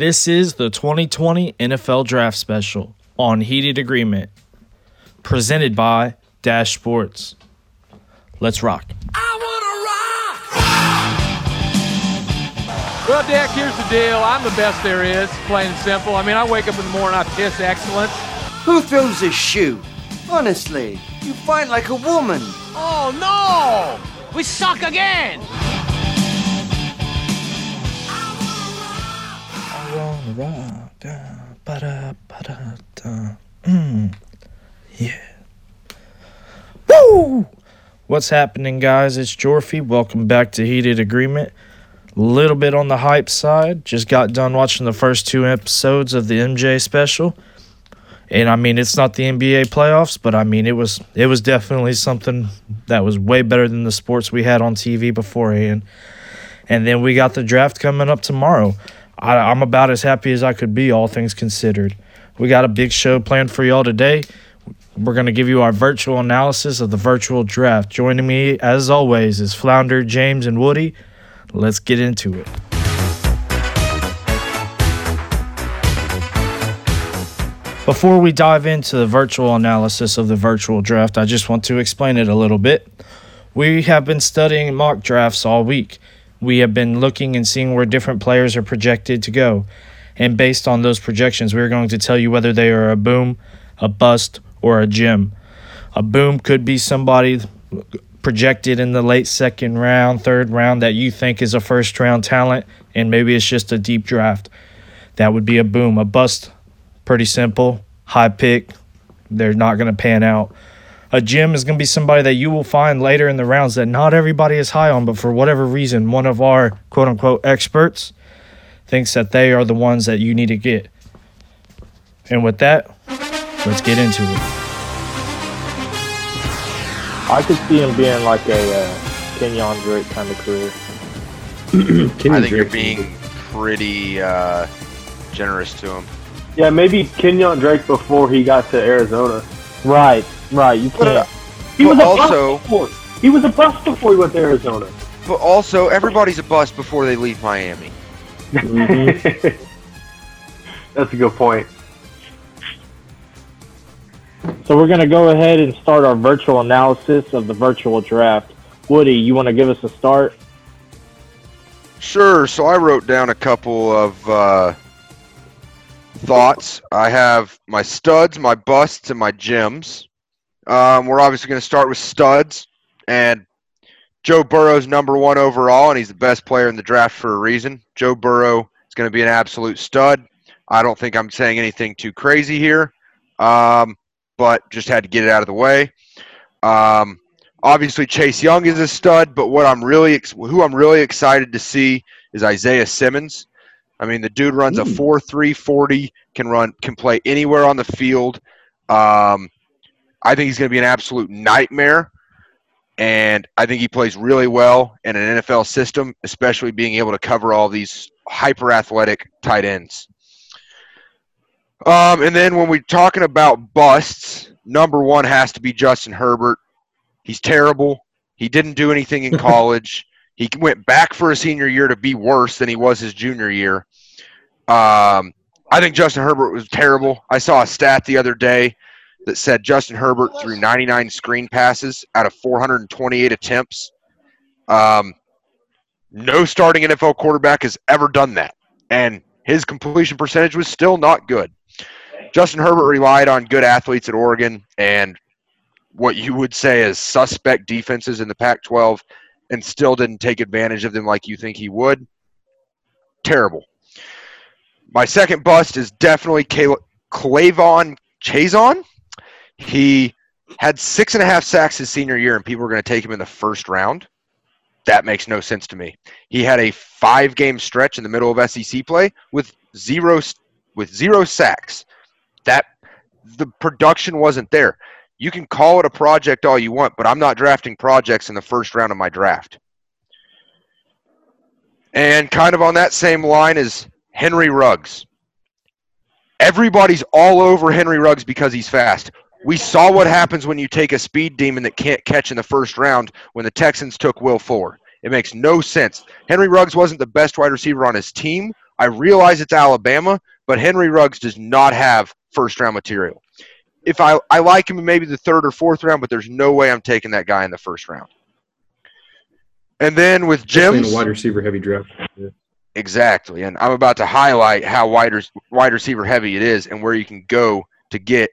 This is the 2020 NFL Draft Special on Heated Agreement, presented by Dash Sports. Let's rock. Well, Dick, here's the deal. I'm the best there is, plain and simple. I mean, I wake up in the morning, I piss excellence. Who throws a shoe? Honestly, you fight like a woman. Oh no! We suck again! Mm. What's happening, guys? It's Jorfy. Welcome back to Heated Agreement. A little bit on the hype side. Just got done watching the first two episodes of the MJ special. And I mean, it's not the NBA playoffs, but I mean, it was it was definitely something that was way better than the sports we had on TV beforehand. And then we got the draft coming up tomorrow. I, I'm about as happy as I could be, all things considered. We got a big show planned for y'all today. We're going to give you our virtual analysis of the virtual draft. Joining me, as always, is Flounder, James, and Woody. Let's get into it. Before we dive into the virtual analysis of the virtual draft, I just want to explain it a little bit. We have been studying mock drafts all week. We have been looking and seeing where different players are projected to go. And based on those projections, we're going to tell you whether they are a boom, a bust, or a gem. A boom could be somebody projected in the late second round, third round that you think is a first round talent, and maybe it's just a deep draft. That would be a boom. A bust, pretty simple, high pick. They're not going to pan out. A gem is going to be somebody that you will find later in the rounds that not everybody is high on, but for whatever reason, one of our quote unquote experts thinks that they are the ones that you need to get. And with that, let's get into it. I could see him being like a uh, Kenyan Drake kind of career. I think you're being pretty uh, generous to him. Yeah, maybe Kenyan Drake before he got to Arizona. Right, right. You can't. He was a also- bust before. He was a bust before he went to Arizona. But also, everybody's a bust before they leave Miami. That's a good point. So we're going to go ahead and start our virtual analysis of the virtual draft. Woody, you want to give us a start? Sure. So I wrote down a couple of uh, thoughts. I have my studs, my busts, and my gems. Um, we're obviously going to start with studs, and Joe Burrow's number one overall, and he's the best player in the draft for a reason. Joe Burrow is going to be an absolute stud. I don't think I'm saying anything too crazy here, um, but just had to get it out of the way. Um, obviously, Chase Young is a stud, but what I'm really ex- who I'm really excited to see is Isaiah Simmons. I mean, the dude runs a 4-3 40, can run, can play anywhere on the field. Um, I think he's going to be an absolute nightmare, and I think he plays really well in an NFL system, especially being able to cover all these hyper athletic tight ends. Um, and then when we're talking about busts, number one has to be Justin Herbert. He's terrible. He didn't do anything in college. he went back for his senior year to be worse than he was his junior year. Um, I think Justin Herbert was terrible. I saw a stat the other day that said Justin Herbert threw 99 screen passes out of 428 attempts. Um, no starting NFL quarterback has ever done that, and his completion percentage was still not good. Justin Herbert relied on good athletes at Oregon and what you would say is suspect defenses in the Pac 12 and still didn't take advantage of them like you think he would. Terrible. My second bust is definitely K'Lavon Chaisson. He had six and a half sacks his senior year, and people were going to take him in the first round. That makes no sense to me. He had a five game stretch in the middle of SEC play with zero with zero sacks. That the production wasn't there. You can call it a project all you want, but I'm not drafting projects in the first round of my draft. And kind of on that same line is Henry Ruggs. Everybody's all over Henry Ruggs because he's fast. We saw what happens when you take a speed demon that can't catch in the first round when the Texans took Will Fuller. It makes no sense. Henry Ruggs wasn't the best wide receiver on his team. I realize it's Alabama, but Henry Ruggs does not have first round material. If I, I like him in maybe the third or fourth round, but there's no way I'm taking that guy in the first round. And then with Especially in Jim's a wide receiver heavy draft. Exactly, and I'm about to highlight how wide, wide receiver heavy it is, and where you can go to get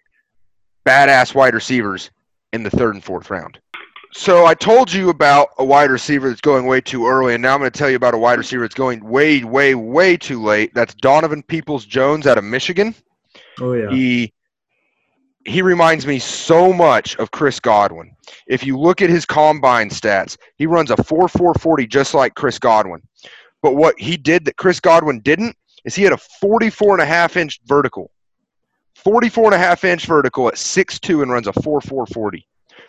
badass wide receivers in the third and fourth round. So I told you about a wide receiver that's going way too early, and now I'm going to tell you about a wide receiver that's going way, way, way too late. That's Donovan Peoples Jones out of Michigan. Oh yeah. He he reminds me so much of Chris Godwin. If you look at his combine stats, he runs a 4.440 just like Chris Godwin. But what he did that Chris Godwin didn't is he had a 44 and a half inch vertical. 44 and a half inch vertical at 6'2 and runs a 4.440.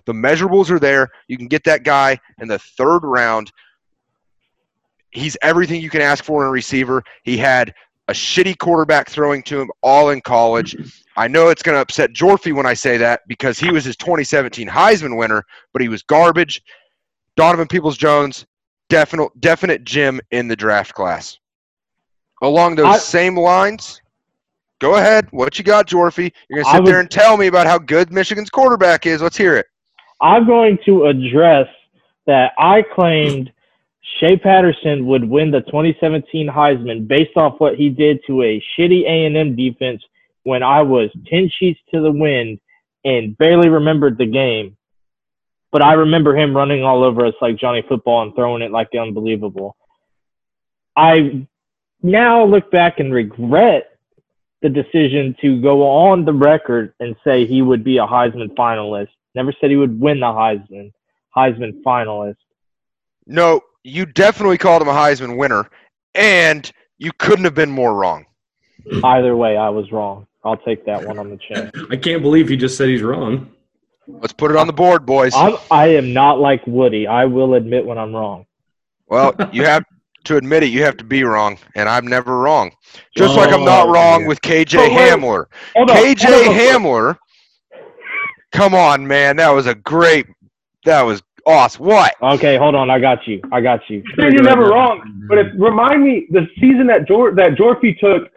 The measurables are there. You can get that guy in the third round. He's everything you can ask for in a receiver. He had a shitty quarterback throwing to him all in college. I know it's going to upset Jorfi when I say that because he was his 2017 Heisman winner, but he was garbage. Donovan Peoples Jones, definite definite gem in the draft class. Along those I- same lines, go ahead. What you got, Jorfy? You're going to sit there and tell me about how good Michigan's quarterback is. Let's hear it. I'm going to address that I claimed Shea Patterson would win the 2017 Heisman based off what he did to a shitty A&M defense when I was 10 sheets to the wind and barely remembered the game. But I remember him running all over us like Johnny Football and throwing it like the unbelievable. I now look back and regret the decision to go on the record and say he would be a Heisman finalist. Never said he would win the Heisman. Heisman finalist. No, you definitely called him a Heisman winner, and you couldn't have been more wrong. Either way, I was wrong. I'll take that one on the chin. I can't believe he just said he's wrong. Let's put it on the board, boys. I'm, I am not like Woody. I will admit when I'm wrong. Well, you have to admit it. You have to be wrong, and I'm never wrong. Just like I'm not Oh, wrong yeah. with KJ But wait- Hamler. KJ. Hamler. Come on, man. That was a great. That was awesome. What? Okay, hold on. I got you. I got you. Saying you're never wrong. But if, remind me, the season that Jor- that Jorfy took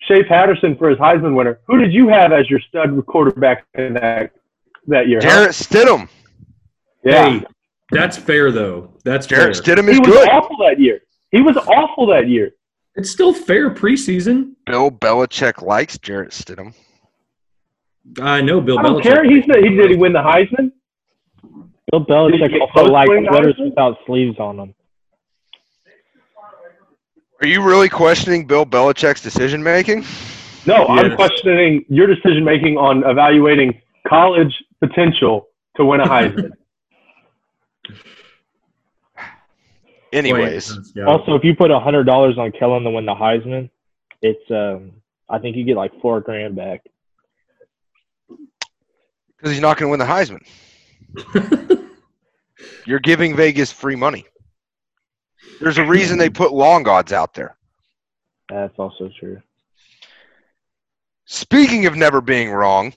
Shea Patterson for his Heisman winner, who did you have as your stud quarterback in that that year? huh? Stidham. Yeah. Hey, that's fair though. That's Jarrett fair. Stidham he is was good. awful that year. He was awful that year. It's still fair preseason. Bill Belichick likes Jarrett Stidham. I know Bill I don't Belichick. care. He said he did he win the Heisman? Bill Did Belichick also likes winning the sweaters Heisman? without sleeves on them. Are you really questioning Bill Belichick's decision making? No, I'm questioning your decision making on evaluating college potential to win a Heisman. Anyways, Yeah. Also, if you put a hundred dollars on Kellen to win the Heisman, it's um, I think you get like four grand back. because he's not going to win the Heisman. You're giving Vegas free money. There's a reason they put long odds out there. That's also true. Speaking of never being wrong,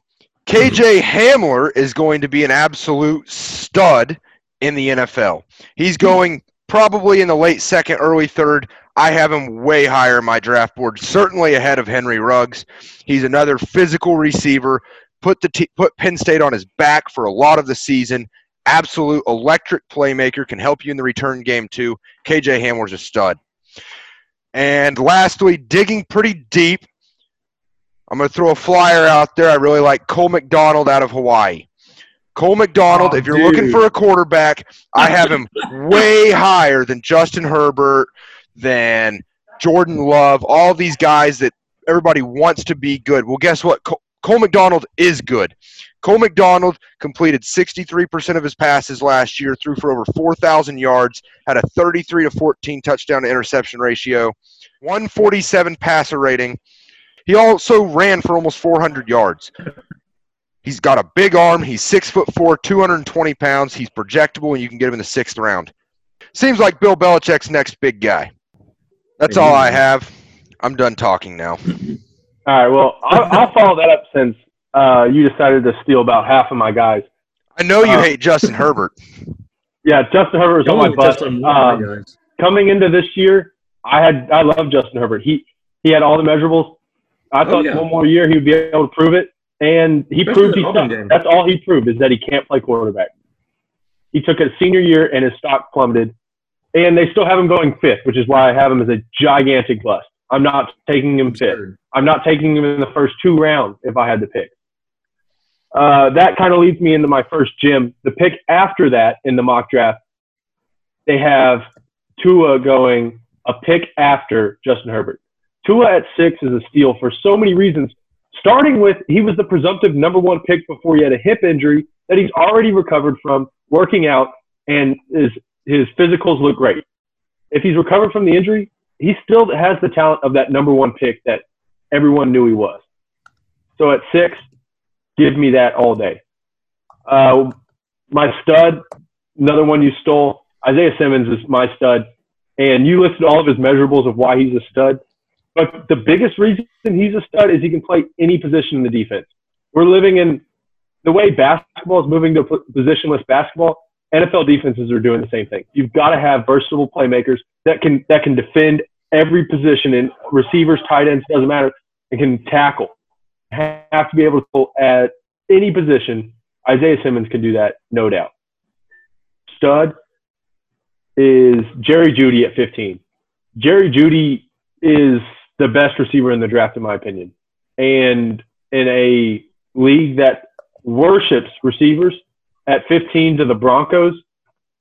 KJ Hamler is going to be an absolute stud in the NFL. He's going probably in the late second, early third. I have him way higher in my draft board, certainly ahead of Henry Ruggs. He's another physical receiver. Put the t- put Penn State on his back for a lot of the season. Absolute electric playmaker can help you in the return game too. KJ Hamler's a stud. And lastly, digging pretty deep, I'm going to throw a flyer out there. I really like Cole McDonald out of Hawaii. Cole McDonald, Oh, if you're looking for a quarterback, I have him way higher than Justin Herbert, than Jordan Love, all these guys that everybody wants to be good. Well, guess what? Cole, Cole McDonald is good. Cole McDonald completed 63% of his passes last year, threw for over 4,000 yards, had a 33 to 14 touchdown to interception ratio, 147 passer rating. He also ran for almost 400 yards. He's got a big arm. He's six foot four, 220 pounds. He's projectable, and you can get him in the sixth round. Seems like Bill Belichick's next big guy. That's all I have. I'm done talking now. All right. Well, I'll, I'll follow that up since uh, you decided to steal about half of my guys. I know you Uh, hate Justin Herbert. Yeah, Justin Herbert was on my bus. touched one of Um, my guys. coming into this year, I had I love Justin Herbert. He He had all the measurables. I Oh, thought yeah. one more year he would be able to prove it, and he Especially proved he sucked. game. That's all he proved is that he can't play quarterback. He took a senior year and his stock plummeted, and they still have him going fifth, which is why I have him as a gigantic bust. I'm not taking him fifth. I'm not taking him in the first two rounds if I had to pick. Uh, that kind of leads me into my first gym. The pick after that in the mock draft, they have Tua going a pick after Justin Herbert. Tua at six is a steal for so many reasons. Starting with, he was the presumptive number one pick before he had a hip injury that he's already recovered from, working out, and his his physicals look great. If he's recovered from the injury, he still has the talent of that number one pick that everyone knew he was. So at six, give me that all day. Uh, my stud, another one you stole, Isaiah Simmons is my stud, and you listed all of his measurables of why he's a stud. But the biggest reason he's a stud is he can play any position in the defense. We're living in the way basketball is moving to positionless basketball. NFL defenses are doing the same thing. You've got to have versatile playmakers that can that can defend every position in receivers, tight ends, doesn't matter, and can tackle. Have to be able to pull at any position. Isaiah Simmons can do that, no doubt. Stud is Jerry Jeudy at 15. Jerry Jeudy is the best receiver in the draft, in my opinion. And in a league that worships receivers at 15 to the Broncos,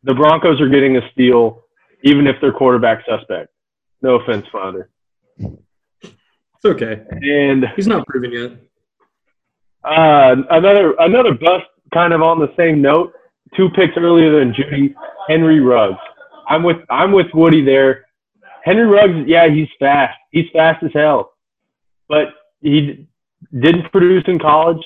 the Broncos are getting a steal, even if they're quarterback suspect. No offense, Flounder. It's okay. And He's not proven yet. uh, another another bust, kind of on the same note. Two picks earlier than Jeudy, Henry Ruggs. I'm with I'm with Woody there. Henry Ruggs, yeah, he's fast. He's fast as hell, but he didn't produce in college.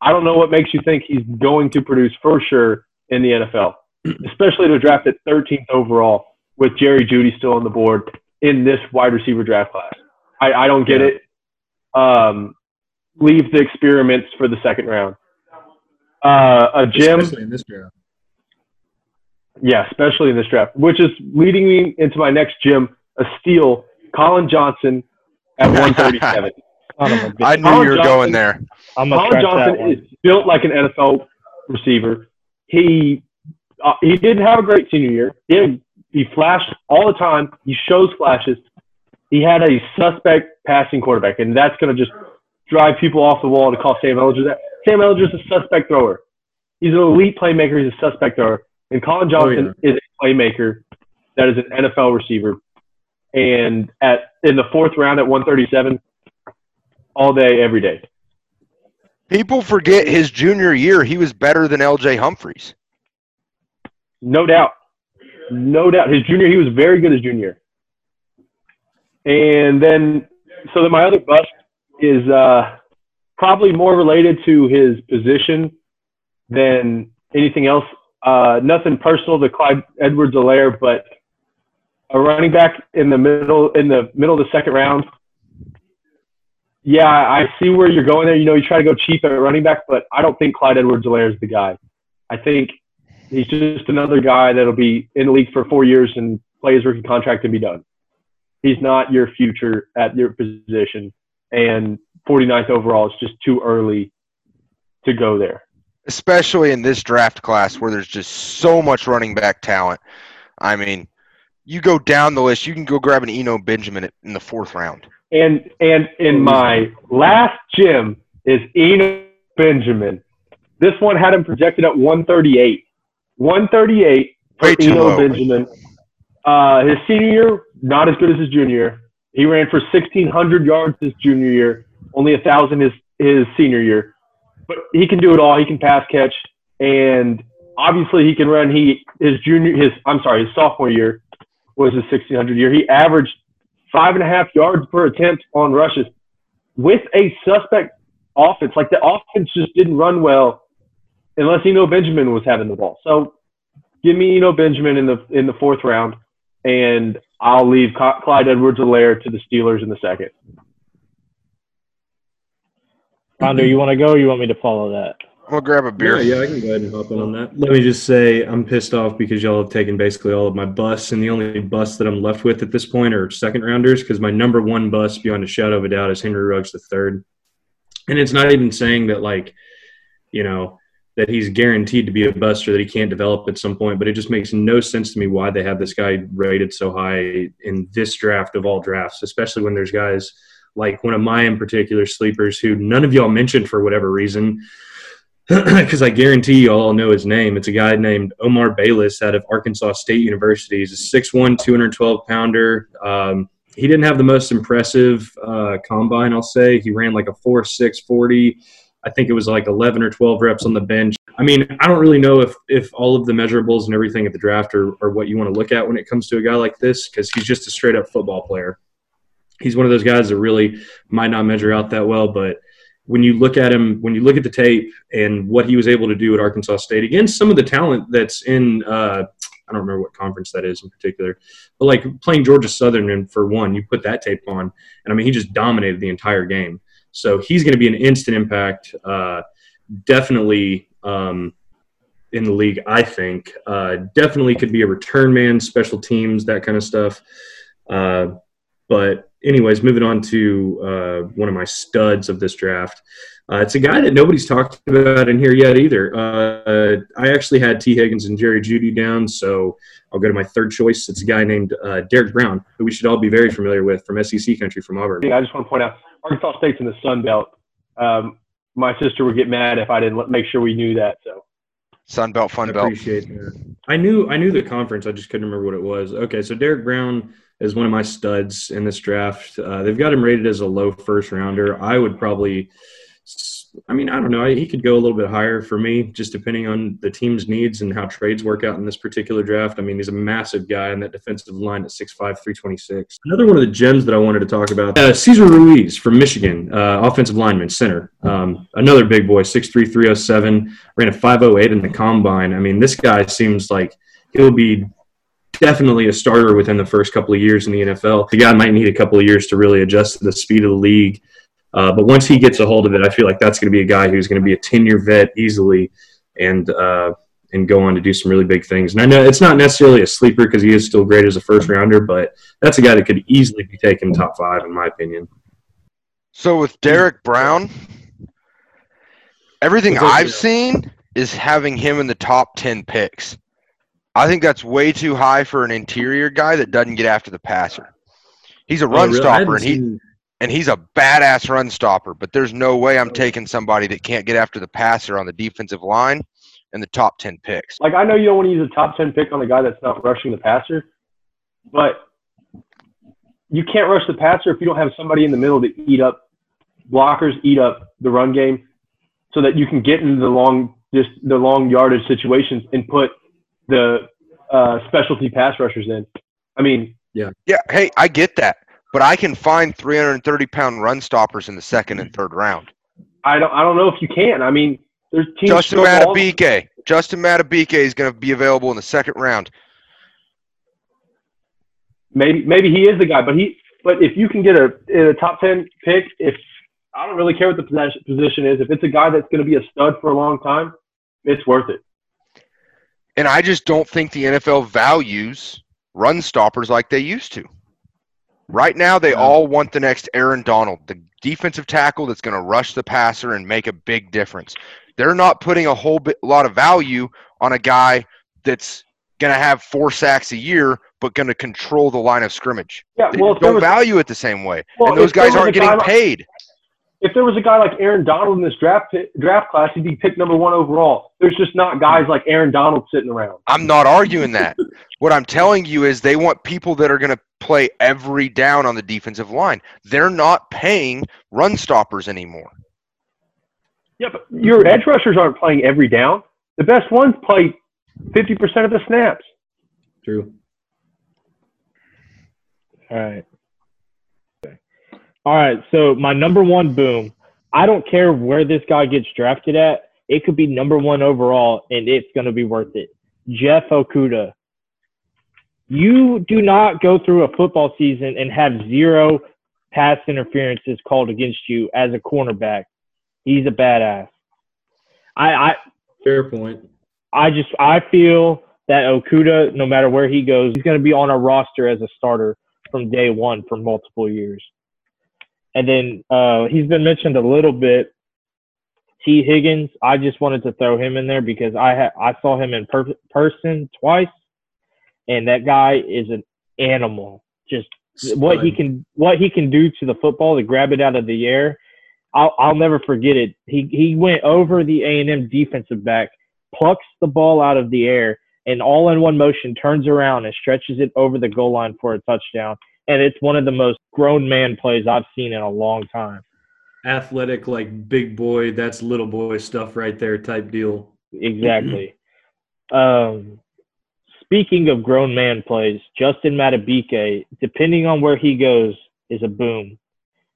I don't know what makes you think he's going to produce for sure in the NFL, especially to draft at 13th overall with Jerry Jeudy still on the board in this wide receiver draft class. I, I don't get Yeah. it. Um, leave the experiments for the second round. Uh, a gym, Especially in this draft. yeah, especially in this draft, which is leading me into my next gym, a steal, Colin Johnson at 137. Son of a bitch. I knew Colin you were Johnson- going there. I'm Colin Johnson is built like an NFL receiver. He uh, he didn't have a great senior year. He had, he flashed all the time. He shows flashes. He had a suspect passing quarterback, and that's going to just drive people off the wall to call Sam Ehlinger that. Sam Ehlinger is a suspect thrower. He's an elite playmaker. He's a suspect thrower. And Colin Johnson is a playmaker that is an NFL receiver. And at in the fourth round at 137, all day, every day. People forget his junior year, he was better than LJ Humphreys. No doubt. No doubt. His junior, he was very good his junior. And then, so then my other bust is uh, probably more related to his position than anything else. Uh, nothing personal to Clyde Edwards Helaire, but a running back in the middle in the middle of the second round. Yeah, I see where you're going there. You know, you try to go cheap at running back, but I don't think Clyde Edwards Helaire is the guy. I think he's just another guy that'll be in the league for four years and play his rookie contract and be done. He's not your future at your position, and 49th overall is just too early to go there. especially in this draft class where there's just so much running back talent. I mean, you go down the list, you can go grab an Eno Benjamin in the fourth round. And and in my last gym is Eno Benjamin. This one had him projected at 138. 138 for Way Eno low. Benjamin. Uh, his senior year, not as good as his junior year. He ran for 1,600 yards his junior year, only a thousand his his senior year. But he can do it all. He can pass catch, and obviously he can run. He his junior his I'm sorry his sophomore year was his 1,600 year. He averaged five and a half yards per attempt on rushes with a suspect offense. Like the offense just didn't run well unless Eno Benjamin was having the ball. So give me Eno Benjamin in the in the fourth round, and I'll leave Cl- Clyde Edwards-Helaire to the Steelers in the second. Rondo, you want to go? You want me to follow that? I'm gonna grab a beer. Yeah, yeah, I can go ahead and hop in on that. Let me just say I'm pissed off because y'all have taken basically all of my busts, and the only busts that I'm left with at this point are second rounders because my number one bust, beyond a shadow of a doubt, is Henry Ruggs the third. And it's not even saying that like, you know, that he's guaranteed to be a bust or that he can't develop at some point, but it just makes no sense to me why they have this guy rated so high in this draft of all drafts, especially when there's guys like one of my in particular sleepers who none of y'all mentioned for whatever reason because I guarantee you all know his name. It's a guy named Omar Bayless out of Arkansas State University. He's a 6'1", 212 pounder. Um, he didn't have the most impressive uh, combine, I'll say. He ran like a 4'6", 40. I think it was like 11 or 12 reps on the bench. I mean, I don't really know if, if all of the measurables and everything at the draft are, are what you want to look at when it comes to a guy like this because he's just a straight up football player. He's one of those guys that really might not measure out that well, but – when you look at him, when you look at the tape and what he was able to do at Arkansas State against some of the talent that's in, uh, I don't remember what conference that is in particular, but like playing Georgia Southern, and for one, you put that tape on, and I mean, he just dominated the entire game. So he's going to be an instant impact, uh, definitely um, in the league, I think. Uh, definitely could be a return man, special teams, that kind of stuff. Uh, but anyways, moving on to uh, one of my studs of this draft. Uh, it's a guy that nobody's talked about in here yet either. Uh, I actually had Tee Higgins and Jerry Jeudy down, so I'll go to my third choice. It's a guy named uh, Derrick Brown, who we should all be very familiar with from SEC country from Auburn. I just want to point out Arkansas State's in the Sun Belt. Um, my sister would get mad if I didn't make sure we knew that. So Sun Belt, Fun I Belt. appreciate that. I knew I knew the conference. I just couldn't remember what it was. Okay, so Derrick Brown is one of my studs in this draft. Uh, they've got him rated as a low first rounder. I would probably, I mean, I don't know. He could go a little bit higher for me, just depending on the team's needs and how trades work out in this particular draft. I mean, he's a massive guy in that defensive line at 6'5", 326. Another one of the gems that I wanted to talk about, uh, Cesar Ruiz from Michigan, uh, offensive lineman, center. Um, another big boy, 6'3", 307, ran a 5'08 in the combine. I mean, this guy seems like he'll be definitely a starter within the first couple of years in the NFL. The guy might need a couple of years to really adjust to the speed of the league. Uh, but once he gets a hold of it, I feel like that's going to be a guy who's going to be a 10 year vet easily and, uh, and go on to do some really big things. And I know it's not necessarily a sleeper because he is still great as a first rounder, but that's a guy that could easily be taken top five, in my opinion. So with Derrick Brown, everything I've seen is having him in the top 10 picks. I think that's way too high for an interior guy that doesn't get after the passer. He's a Oh, run really? Stopper, and he seen- and he's a badass run stopper. But there's no way I'm taking somebody that can't get after the passer on the defensive line in the top ten picks. like I know you don't want to use a top ten pick on a guy that's not rushing the passer, but you can't rush the passer if you don't have somebody in the middle to eat up blockers, eat up the run game, so that you can get into the long just the long yardage situations and put the uh, specialty pass rushers in. I mean, Yeah, yeah. hey, I get that, but I can find 330 pound run stoppers in the second and third round. I don't I don't know if you can. I mean, there's teams. Justin throw balls- Madubuike. Justin Madubuike is going to be available in the second round. Maybe maybe he is the guy, but he but if you can get a, a top ten pick, if I don't really care what the position is, if it's a guy that's going to be a stud for a long time, it's worth it. And I just don't think the NFL values run stoppers like they used to. Right now, they all want the next Aaron Donald, the defensive tackle that's going to rush the passer and make a big difference. They're not putting a whole bit, lot of value on a guy that's going to have four sacks a year, but going to control the line of scrimmage. Yeah, They well, there don't was, value it the same way, Well, and those guys aren't getting paid. If there was a guy like Aaron Donald in this draft draft class, he'd be picked number one overall. There's just not guys like Aaron Donald sitting around. I'm not arguing that. what I'm telling you is they want people that are going to play every down on the defensive line. They're not paying run stoppers anymore. Yeah, but your edge rushers aren't playing every down. The best ones play 50% of the snaps. True. All right. All right. So my number one boom. I don't care where this guy gets drafted at. It could be number one overall, and it's going to be worth it. Jeff Okudah. You do not go through a football season and have zero pass interferences called against you as a cornerback. He's a badass. I, I Fair point. I just I feel that Okudah, no matter where he goes, he's going to be on a roster as a starter from day one for multiple years. And then uh, he's been mentioned a little bit. Tee Higgins, I just wanted to throw him in there because I ha- I saw him in per- person twice, and that guy is an animal. Just what he can what he can do to the football to grab it out of the air. I'll I'll never forget it. He he went over the A and M defensive back, plucks the ball out of the air, and all in one motion turns around and stretches it over the goal line for a touchdown. And it's one of the most grown man plays I've seen in a long time. athletic, like big boy, that's little boy stuff right there type deal. Exactly. um, speaking of grown man plays, Justin Madubuike, depending on where he goes, is a boom.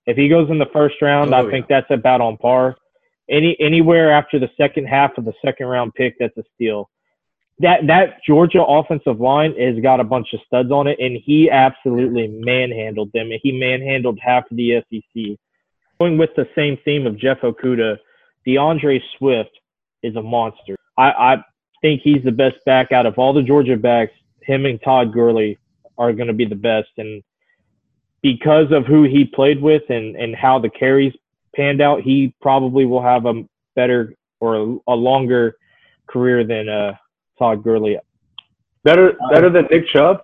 If he goes in the first round, Oh, I think that's about on par. Any anywhere after the second half of the second round pick, that's a steal. That that Georgia offensive line has got a bunch of studs on it, and he absolutely manhandled them. He manhandled half of the SEC. Going with the same theme of Jeff Okudah, D'Andre Swift is a monster. I, I think he's the best back out of all the Georgia backs. Him and Todd Gurley are going to be the best, and because of who he played with and and how the carries panned out, he probably will have a better or a, a longer career than uh, Todd Gurley. Better better than Nick Chubb.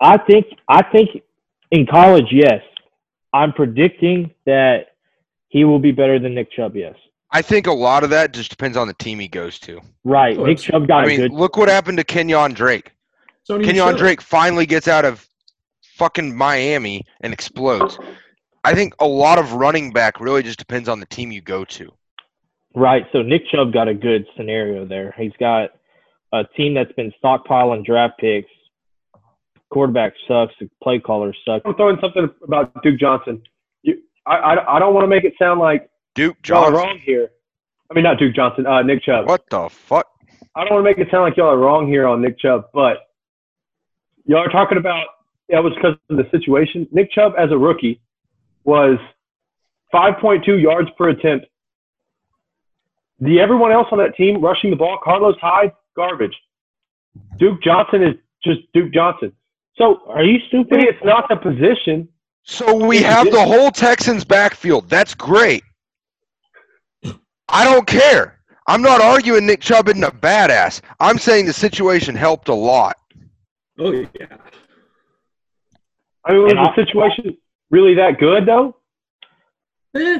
I think I think in college, yes. I'm predicting that he will be better than Nick Chubb. Yes, I think a lot of that just depends on the team he goes to. right. Nick Chubb got I a mean, good. look what happened to Kenyan Drake. So Kenyan Drake finally gets out of fucking Miami and explodes. I think a lot of running back really just depends on the team you go to. Right. So Nick Chubb got a good scenario there. He's got a team that's been stockpiling draft picks. Quarterback sucks. The play caller sucks. I'm throwing something about Duke Johnson. You, I, I, I don't want to make it sound like Duke Johnson y'all are Johnson. wrong here. I mean, not Duke Johnson. Uh, Nick Chubb. What the fuck? I don't want to make it sound like y'all are wrong here on Nick Chubb, but y'all are talking about that was because of the situation. Nick Chubb, as a rookie, was 5.2 yards per attempt. The everyone else on that team rushing the ball, Carlos Hyde, garbage. Duke Johnson is just Duke Johnson. So Are you stupid? it's not the position. So we have the whole Texans backfield. That's great. I don't care. I'm not arguing Nick Chubb isn't a badass. I'm saying the situation helped a lot. Oh yeah. I mean, was And the I- situation really that good though? Eh.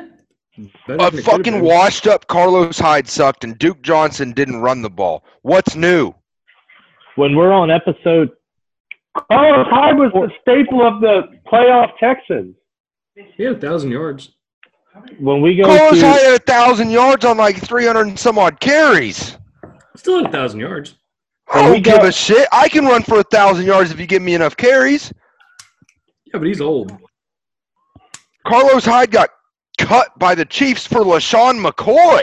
Better A than it could've fucking washed up Carlos Hyde sucked and Duke Johnson didn't run the ball. What's new? when we're on episode, Carlos Hyde was the staple of the playoff Texans. He had a thousand yards. when we go Carlos to Hyde had a thousand yards on like 300 and some odd carries. Still had a thousand yards. I When we don't give go- a shit. I can run for a thousand yards if you give me enough carries. Yeah, but he's old. Carlos Hyde got cut by the Chiefs for LeSean McCoy.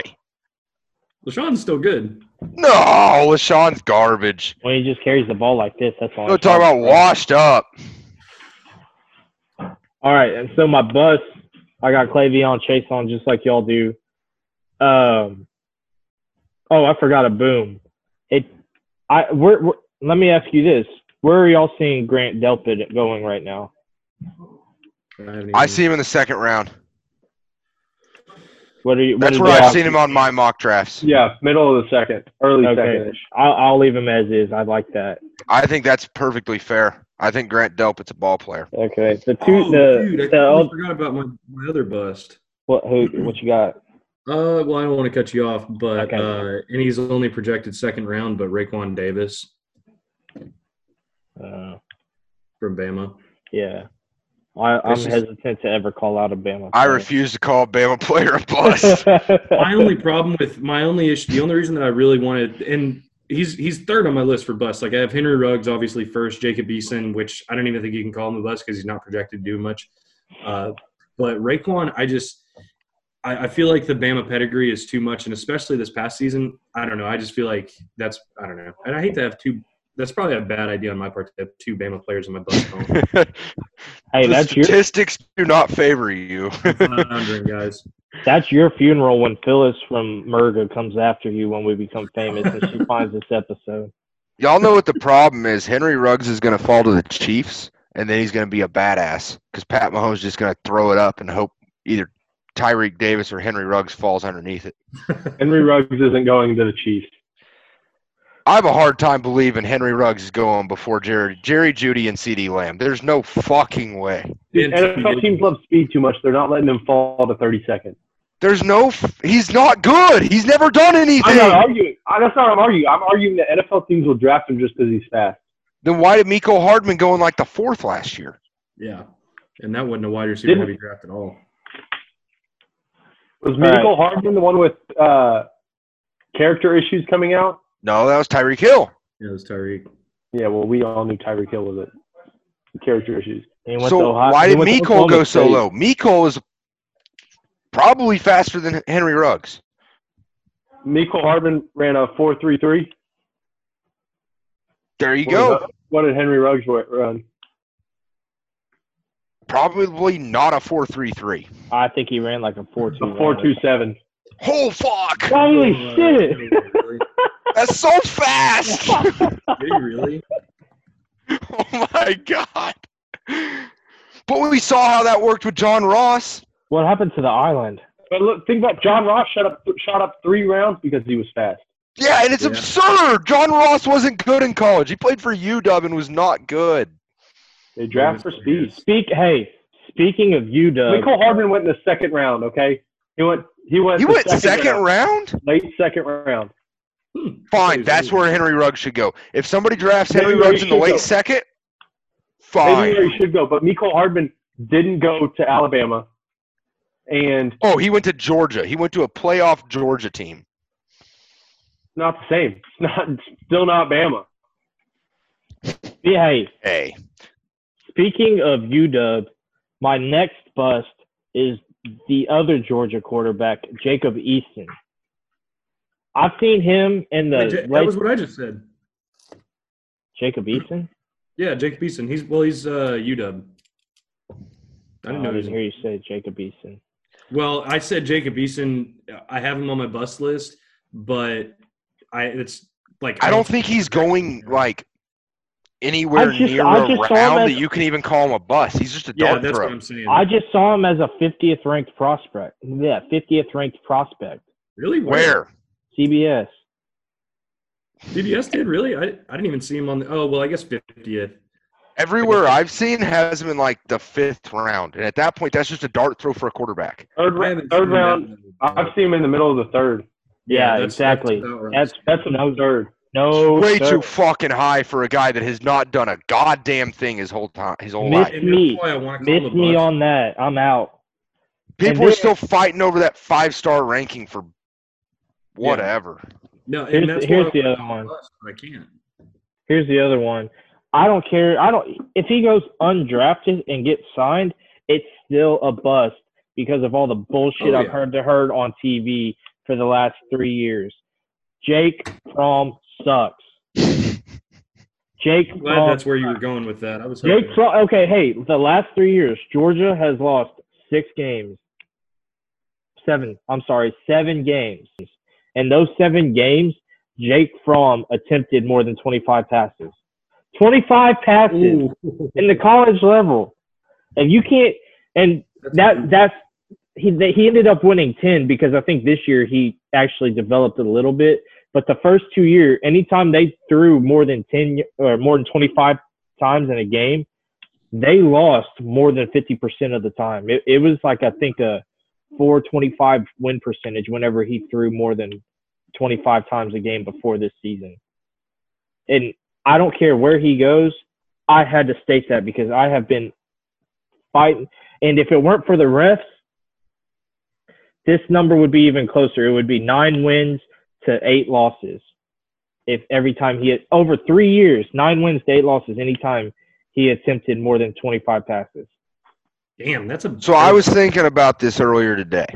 LeSean's still good. No, LeSean's garbage. when he just carries the ball like this, that's all. We're talking about washed up. All right, and so my bus, I got K'Lavon Chaisson just like y'all do. Um, oh, I forgot a boom. It, I, we're, we're, let me ask you this: Where are y'all seeing Grant Delpit going right now? I, I see him in the second round. What are you? what That's is where I've seen him on my mock drafts. Yeah, middle of the second, early Okay. second-ish. I'll, I'll leave him as is. I like that. I think that's perfectly fair. I think Grant Delpit's a ball player. Okay, the two, Oh, the, dude, I the totally old, forgot about my, my other bust. what, who, what you got? Uh, well, I don't want to cut you off, but Okay. uh, and he's only projected second round, but Raekwon Davis Uh, from Bama. yeah, I, I'm is- hesitant to ever call out a Bama. Player. I refuse to call a Bama player a bust. my only problem with my only issue, the only reason that I really wanted, and he's he's third on my list for bust. Like I have Henry Ruggs, obviously first, Jacob Eason, which I don't even think you can call him a bust because he's not projected to do much. Uh, but Raekwon, I just I, I feel like the Bama pedigree is too much, and especially this past season, I don't know. I just feel like that's I don't know, and I hate to have two That's probably a bad idea on my part to have two Bama players in my bus phone. Hey, the that's your statistics do not favor you. Floundering, guys. that's your funeral when Phyllis from Murga comes after you when we become famous and she finds this episode. Y'all know what the problem is. Henry Ruggs is going to fall to the Chiefs, and then he's going to be a badass because Pat Mahomes is just going to throw it up and hope either Tyreek Davis or Henry Ruggs falls underneath it. Henry Ruggs isn't going to the Chiefs. I have a hard time believing Henry Ruggs is going before Jerry, Jerry Jeudy and CeeDee Lamb. There's no fucking way. These NFL teams love speed too much. They're not letting him fall to 30 seconds. There's no. f- He's not good. He's never done anything. I'm not arguing. That's not what I'm arguing. I'm arguing that NFL teams will draft him just because he's fast. Then why did Miko Hardman go in like the fourth last year? Yeah. And that wasn't a wide receiver Didn't- heavy draft at all. Was Right. Hardman the one with uh, character issues coming out? No, that was Tyreek Hill. Yeah, it was Tyreek. Yeah, well, we all knew Tyreek Hill was it. Character issues. He went So Ohio- why did went to Miko go so State. low? Miko is probably faster than Henry Ruggs. Michael Hardman ran a 4.33. There you What go. did- What did Henry Ruggs run? Probably not a four three three. I think he ran like a four two. A 4.27. Oh fuck! Holy shit! Really? That's so fast. Did he really? oh my god! But we saw how that worked with John Ross. what happened to the island? But look, think about John Ross shot up shot up three rounds because he was fast. Yeah, and it's Yeah. absurd. John Ross wasn't good in college. He played for UW and was not good. They draft for speed. Speak. Hey, speaking of you, Doug. Michael Hardman went in the second round. Okay, he went. He went. He the went second round, round. late second round. Hmm. Fine, that's where Henry Ruggs should go. If somebody drafts Henry Ruggs in the late go. second, Maybe fine. he should go, but Michael Hardman didn't go to Alabama, and Oh, he went to Georgia. He went to a playoff Georgia team. not the same. It's not still not Bama. Yeah, hey, Hey, speaking of UW, my next bust is the other Georgia quarterback, Jacob Eason. I've seen him in the Wait, that was what I just said. Jacob Eason. Yeah, Jake Beeson. He's well, he's uh UW. I didn't Oh, know I didn't hear you say Jacob Eason. Well, I said Jacob Eason. I have him on my bus list, but I it's like I don't think he's going like anywhere just- near I a just saw him round as- that you can even call him a bus. He's just a Yeah, dart that's throw. what I'm saying. I just saw him as a 50th ranked prospect. Yeah, 50th ranked prospect. really Where? CBS. CBS did really? I, I didn't even see him on the. Oh well, I guess fiftieth. Everywhere I've seen has him in like the fifth round, and at that point, that's just a dart throw for a quarterback. Third, round, third round. I've seen him in the middle of the third. Yeah, that's- exactly. about right. That's That's a no third. no Way sir. too fucking high for a guy that has not done a goddamn thing his whole time, his whole Miss life. And me. why I want to call Miss me on that. I'm out. People and are still fighting over that five star ranking for whatever. No, and Here's, that's here's the other one. him a bust, but I can't. Here's the other one. I don't care. I don't. If he goes undrafted and gets signed, it's still a bust because of all the bullshit Oh, I've yeah. heard heard on TV for the last three years. Jake Fromm sucks. Jake I'm glad Fromm. that's where you were going with that. I was Jake. Fromm. Okay, hey, the last three years, Georgia has lost six games. Seven. I'm sorry, seven games. And those seven games, Jake Fromm attempted more than 25 passes. 25 passes Ooh. in the college level. And you can't, and that that's he he ended up winning 10 because I think this year he actually developed a little bit. But the first two years, anytime they threw more than 10 or more than 25 times in a game, they lost more than 50% of the time. It, it was like I think a 425 win percentage whenever he threw more than 25 times a game before this season. And I don't care where he goes. I had to state that because I have been fighting. And if it weren't for the refs, this number would be even closer. It would be nine wins to eight losses. If every time he had over three years, nine wins to eight losses, anytime he attempted more than 25 passes. Damn, that's a. So I was thinking about this earlier today,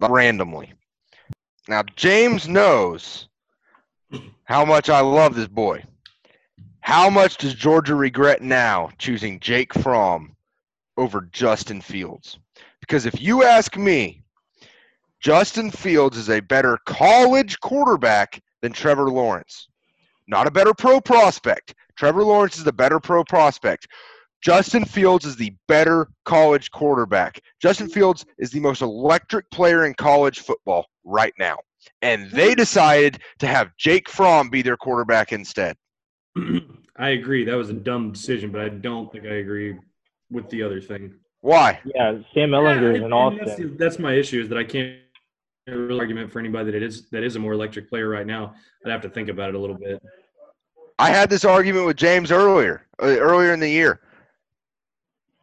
randomly. Now James knows how much I love this boy. How much does Georgia regret now choosing Jake Fromm over Justin Fields? Because if you ask me, Justin Fields is a better college quarterback than Trevor Lawrence. Not a better pro prospect. Trevor Lawrence is the better pro prospect. Justin Fields is the better college quarterback. Justin Fields is the most electric player in college football right now. And they decided to have Jake Fromm be their quarterback instead. I agree. That was a dumb decision, but I don't think I agree with the other thing. Why? Yeah, Sam Ehlinger is an and That's, Austin. that's my issue is that I can't a real argument for anybody that is that is a more electric player right now. I'd have to think about it a little bit. I had this argument with James earlier, uh, earlier in the year.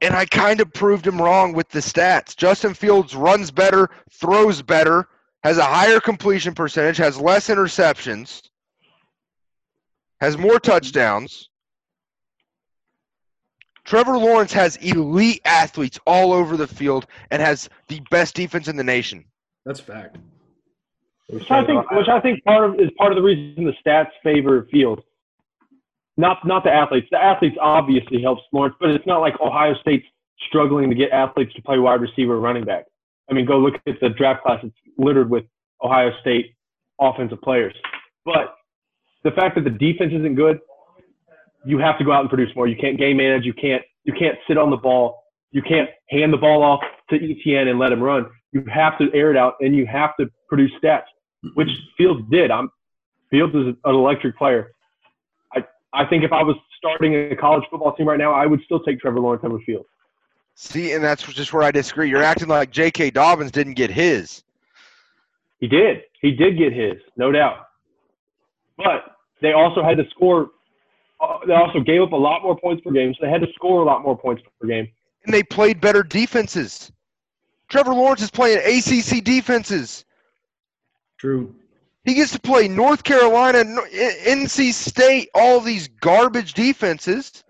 And I kind of proved him wrong with the stats. Justin Fields runs better, throws better, has a higher completion percentage, has less interceptions, has more touchdowns. Trevor Lawrence has elite athletes all over the field and has the best defense in the nation. That's fact. Which I think, which I think part of is part of the reason the stats favor Fields. Not not the athletes. The athletes obviously helps Lawrence, but it's not like Ohio State's struggling to get athletes to play wide receiver running back. I mean, go look at the draft class; it's littered with Ohio State offensive players. But the fact that the defense isn't good, you have to go out and produce more. You can't game manage. You can't you can't sit on the ball. You can't hand the ball off to Etienne and let him run. You have to air it out, and you have to produce stats, which Fields did. I'm Fields is an electric player. I I think if I was starting a college football team right now, I would still take Trevor Lawrence over Fields. See, and that's just where I disagree. You're acting like J.K. Dobbins didn't get his. He did. He did get his, no doubt. But they also had to score. Uh, they also gave up a lot more points per game, so they had to score a lot more points per game. and they played better defenses. Trevor Lawrence is playing ACC defenses. True. He gets to play North Carolina, NC State, all these garbage defenses.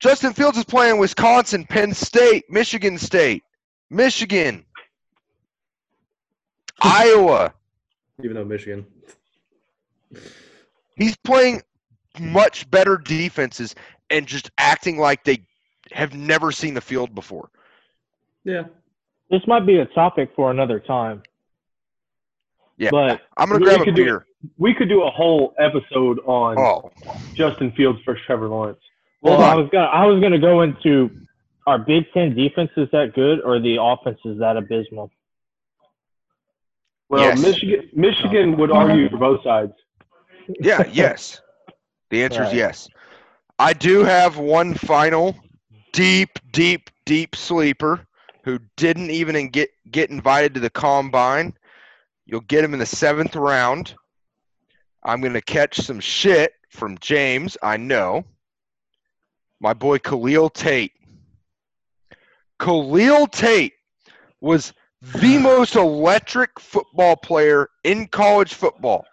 Justin Fields is playing Wisconsin, Penn State, Michigan State, Michigan, Iowa. Even though Michigan. He's playing much better defenses and just acting like they have never seen the field before. Yeah. This might be a topic for another time. Yeah. But I'm gonna grab a could do- beer. We could do a whole episode on Oh, Justin Fields versus Trevor Lawrence. well, Hold I was gonna I was gonna go into are Big Ten defenses that good or the offenses that abysmal? Well, Yes. Michigan Michigan would argue for both sides. Yeah, yes. The answer is yes. I do have one final deep, deep, deep sleeper who didn't even get get invited to the combine. You'll get him in the seventh round. I'm gonna catch some shit from James. I know. My boy Khalil Tate. Khalil Tate was the most electric football player in college football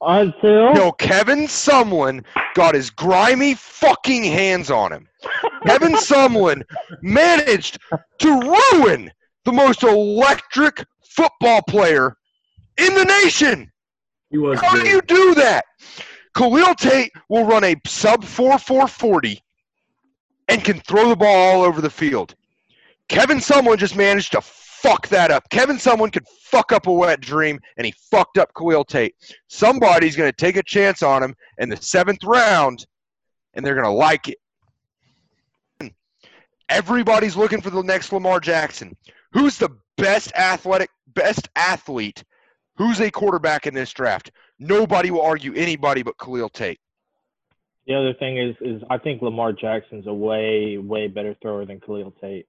Until till Kevin Sumlin got his grimy fucking hands on him. Kevin Sumlin managed to ruin the most electric football player in the nation. He was How do you do that? Khalil Tate will run a sub 4 440 and can throw the ball all over the field. Kevin Sumlin just managed to fuck that up. Kevin Sumlin could fuck up a wet dream, and he fucked up Khalil Tate. Somebody's going to take a chance on him in the seventh round, and they're going to like it. Everybody's looking for the next Lamar Jackson. Who's the best athletic, best athlete? Who's a quarterback in this draft? Nobody will argue anybody but Khalil Tate. the other thing is is I think Lamar Jackson's a way way better thrower than Khalil Tate.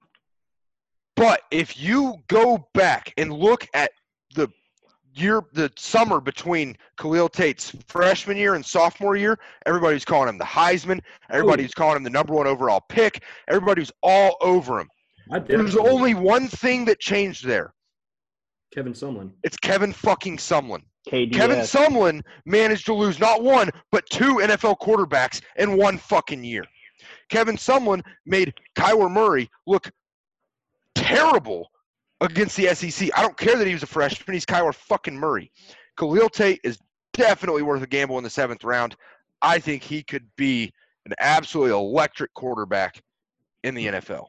But if you go back and look at the year, the summer between Khalil Tate's freshman year and sophomore year, everybody's calling him the Heisman. Everybody's calling him the number one overall pick. Everybody's all over him. There's only one thing that changed there. Kevin Sumlin. It's Kevin fucking Sumlin. KDS. Kevin Sumlin managed to lose not one, but two NFL quarterbacks in one fucking year. Kevin Sumlin made Kyler Murray look terrible against the SEC. I don't care that he was a freshman. He's Kyler fucking Murray. Khalil Tate is definitely worth a gamble in the seventh round. I think he could be an absolutely electric quarterback in the NFL.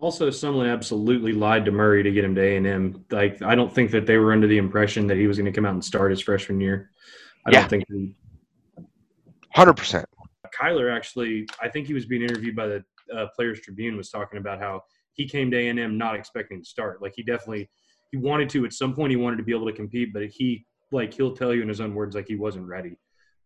Also, someone absolutely lied to Murray to get him to A and M. Like, I don't think that they were under the impression that he was going to come out and start his freshman year. I Yeah. don't think Hundred percent. Kyler actually. I think he was being interviewed by the uh, Players Tribune. Was talking about how he came to A and M not expecting to start. Like, he definitely he wanted to at some point. He wanted to be able to compete, but he like he'll tell you in his own words like he wasn't ready.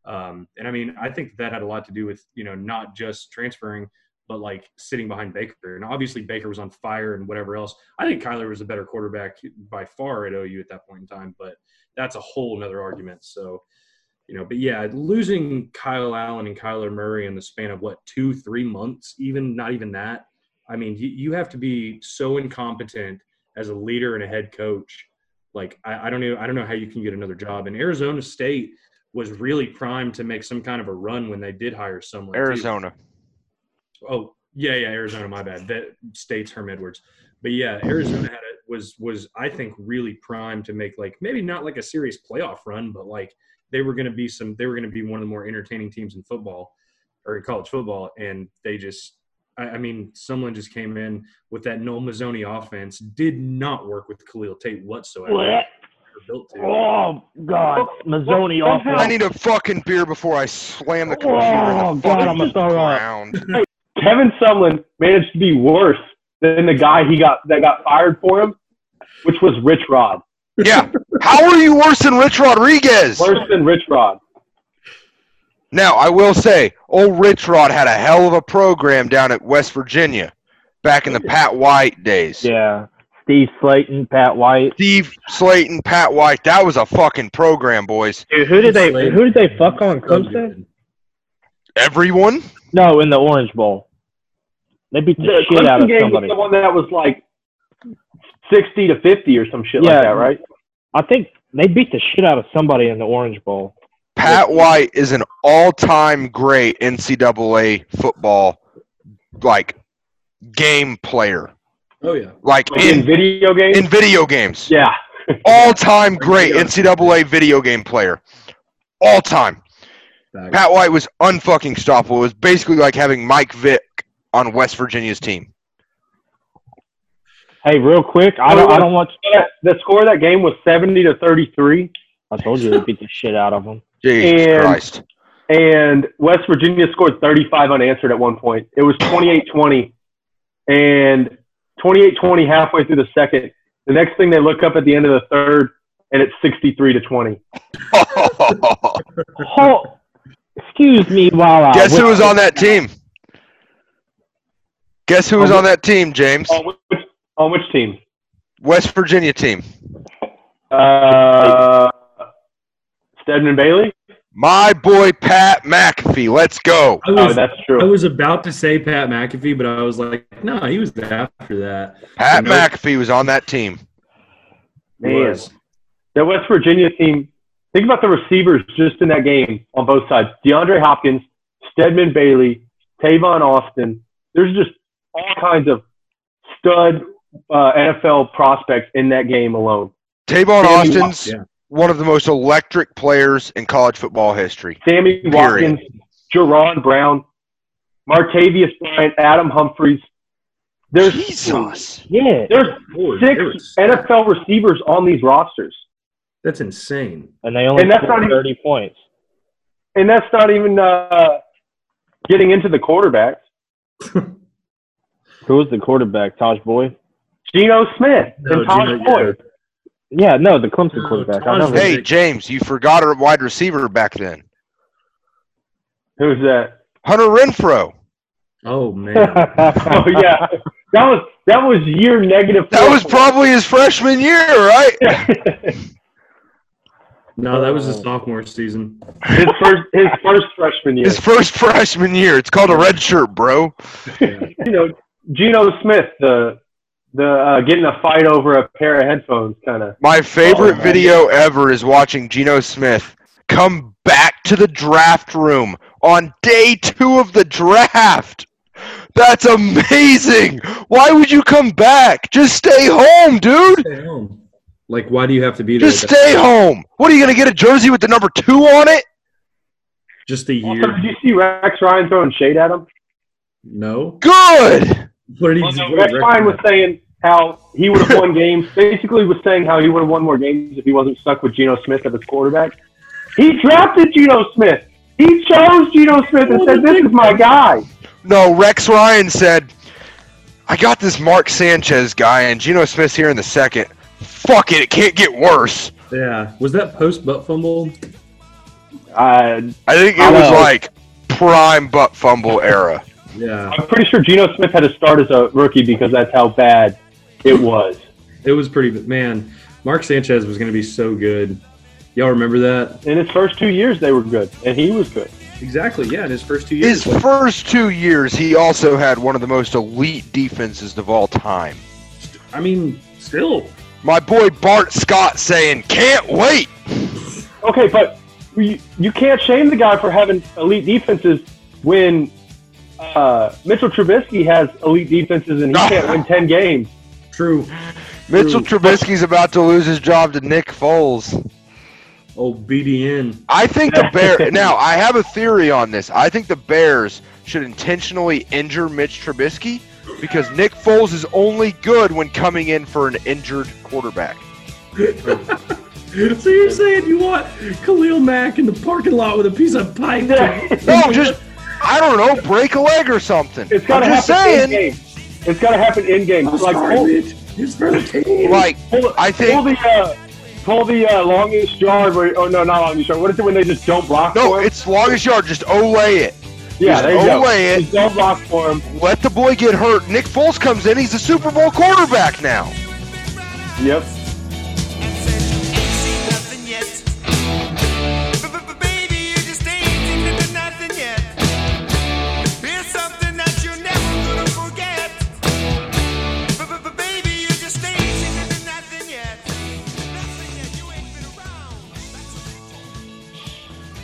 Um, and I mean, I think that had a lot to do with you know not just transferring, but like sitting behind Baker. And obviously Baker was on fire and whatever else. I think Kyler was a better quarterback by far at OU at that point in time, but that's a whole nother argument. So, you know, but yeah, losing Kyle Allen and Kyler Murray in the span of what two, three months, even not even that. I mean, you, you have to be so incompetent as a leader and a head coach. Like I, I don't know, I don't know how you can get another job. And Arizona State was really primed to make some kind of a run when they did hire someone. too. Arizona. Oh, yeah, yeah, Arizona. My bad. That states Herm Edwards. But yeah, Arizona had it was was I think really primed to make like maybe not like a serious playoff run, but like they were going to be some. They were going to be one of the more entertaining teams in football or in college football, and they just. I I mean, someone just came in with that Noel Mazzone offense. Did not work with Khalil Tate whatsoever. Blech. They're Built to. Oh God, Mazzone What the hell? I need a fucking beer before I slam the oh, computer in Oh, the God, I'm gonna throw up. Ground. Kevin Sumlin managed to be worse than the guy he got that got fired for him, which was Rich Rod. Yeah. How are you worse than Rich Rodriguez? Worse than Rich Rod. Now, I will say, old Rich Rod had a hell of a program down at West Virginia back in the Pat White days. Yeah, Steve Slaton, Pat White. Steve Slaton, Pat White, that was a fucking program, boys. Dude, who did they? Who did they fuck on Clemson? Everyone? No, in the Orange Bowl. They beat the, The shit out Clemson of game somebody. was the one that was like sixty to fifty or some shit Yeah. like that, right? I think they beat the shit out of somebody in the Orange Bowl. Pat White is an all-time great NCAA football like game player. Oh yeah. Like Like in in video games. in video games. yeah. All-time great NCAA video game player. All time. Back. Pat White was unfucking stoppable. It was basically like having Mike Vick on West Virginia's team. Hey, real quick, I don't, I don't want. The score of that game was seventy to thirty-three. I told you they beat the shit out of them. Jesus And- Christ. and West Virginia scored 35 unanswered at one point. It was 28-20, and 28-20 halfway through the second. The next thing they look up at the end of the third, and it's 63 to 20. Oh, excuse me while I. Guess who was on that team? Guess who was on that team, James? On which, on which team? West Virginia team. Uh, Stedman Bailey. My boy Pat McAfee. Let's go. I Oh, was, that's I was about to say Pat McAfee, but I was like, no, he was after that. Pat Nope. McAfee was on that team. He Man. was. That West Virginia team. Think about the receivers just in that game on both sides. DeAndre Hopkins, Stedman Bailey, Tavon Austin. There's just all kinds of stud uh, NFL prospects in that game alone. Tavon Sammy Austin's Yeah. one of the most electric players in college football history. Sammy Period. Watkins, Jerron Brown, Martavis Bryant, Adam Humphries. There's Jesus. Yeah, there's Lord, six they NFL receivers on these rosters, That's insane. and they only And that's scored not even- thirty points. and that's not even uh, getting into the quarterbacks. Who was the quarterback? Tajh Boyd. Geno Smith No, and Tosh Geno- Boyd. Yeah, no, the Clemson No, quarterback. I Tajh know. Boyd. Hey, James, you forgot a wide receiver back then. Who's that? Hunter Renfrow. Oh man. oh yeah, that was that was year negative. That was probably his freshman year, right? No, that was his oh. sophomore season. his first his first freshman year. His first freshman year. It's called a red shirt, bro. you know, Geno Smith, the the uh, getting a fight over a pair of headphones, kind of. My favorite Oh, video ever is watching Geno Smith come back to the draft room on day two of the draft. That's amazing. Why would you come back? Just stay home, dude. Like, why do you have to be there? Just stay home. What are you gonna get a jersey with the number two on it? Just a Also, year? did you see Rex Ryan throwing shade at him? No. Good. What did he? Well, no, Rex Ryan was saying how he would have won games. Basically, was saying how he would have won more games if he wasn't stuck with Geno Smith as his quarterback. He drafted Geno Smith. He chose Geno Smith and said, "This is my guy." No, Rex Ryan said, I got this Mark Sanchez guy and Geno Smith's here in the second. Fuck it, it can't get worse. Yeah. Was that post butt fumble? Uh, I think it I was know. like prime butt fumble era. Yeah. I'm pretty sure Geno Smith had to start as a rookie because that's how bad it was. It was pretty. Man, Mark Sanchez was going to be so good. Y'all remember that? In his first two years, they were good, and he was good. Exactly. Yeah. In his first two years. His first two years, he also had one of the most elite defenses of all time. I mean, still. My boy Bart Scott saying, can't wait. Okay, but you, you can't shame the guy for having elite defenses when uh, Mitchell Trubisky has elite defenses and he can't win ten games. True. Mitchell True. Trubisky's about to lose his job to Nick Foles. Oh, BDN. I think the Bear. now, I have a theory on this. I think the Bears should intentionally injure Mitch Trubisky because Nick Foles is only good when coming in for an injured quarterback. So you're saying you want Khalil Mack in the parking lot with a piece of pipe? No, just I don't know, break a leg or something. It's got to I'm just happen in saying, game. It's got to happen in game. I'm Like sorry, pull, Mitch. It's for the team. like pull, I think- pull the uh, pull the uh, longest yard. Where, oh no, not longest yard. What is it when they just don't block no, for him? it's longest yard. Just olay it. yeah, just there you go. olay it. Just don't block for him. Let the boy get hurt. Nick Foles comes in. He's a Super Bowl quarterback now. Yep.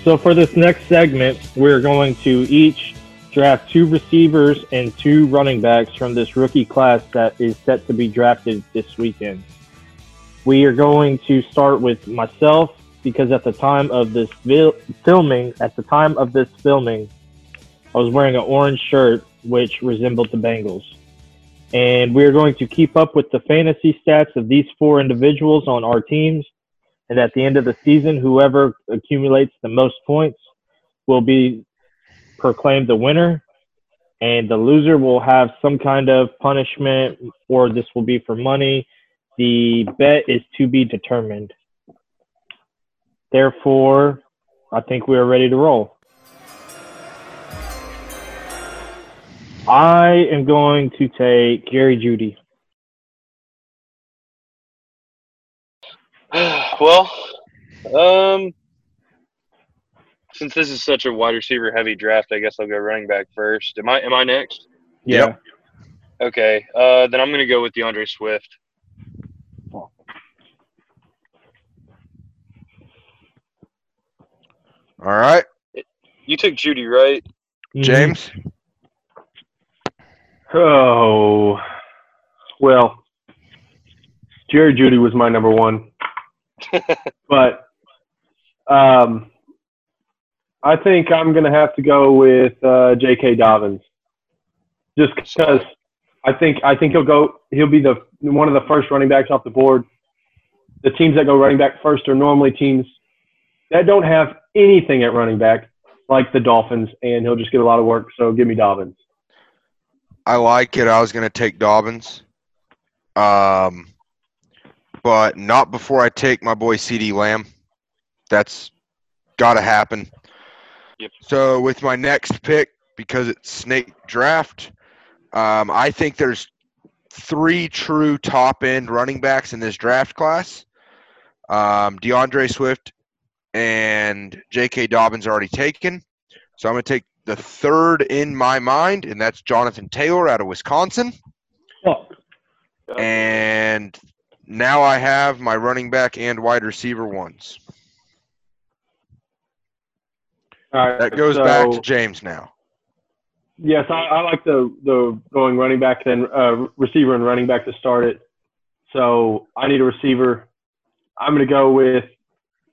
So for this next segment, we're going to each draft two receivers and two running backs from this rookie class that is set to be drafted this weekend. We are going to start with myself because at the time of this fil- filming, at the time of this filming, I was wearing an orange shirt which resembled the Bengals. And we're going to keep up with the fantasy stats of these four individuals on our teams and at the end of the season, whoever accumulates the most points will be proclaimed the winner, and the loser will have some kind of punishment, or this will be for money. The bet is to be determined. Therefore, I think we are ready to roll. I am going to take Gary Jeudy. Well, um, since this is such a wide receiver heavy draft, I guess I'll go running back first. Am I am I next? Yeah. Okay. Uh, then I'm gonna go with D'Andre Swift. All right, You took Jeudy, right? Mhm. James. Oh, well, Jerry Jeudy was my number one, but um, I think I'm gonna have to go with uh, J.K. Dobbins, just because I think I think he'll go. He'll be the one of the first running backs off the board. The teams that go running back first are normally teams that don't have anything at running back, like the Dolphins, and he'll just get a lot of work. So give me Dobbins. I like it. I was going to take Dobbins. Um, but not before I take my boy CeeDee Lamb. That's got to happen. Yep. So with my next pick, because it's snake draft, um, I think there's three true top end running backs in this draft class. Um, D'Andre Swift and J.K. Dobbins are already taken. So I'm going to take the third in my mind, and that's Jonathan Taylor out of Wisconsin. Oh, And now I have my running back and wide receiver ones. All right, That goes back to James now. Yes, I, I like the the going running back then uh, receiver and running back to start it. So I need a receiver. I'm going to go with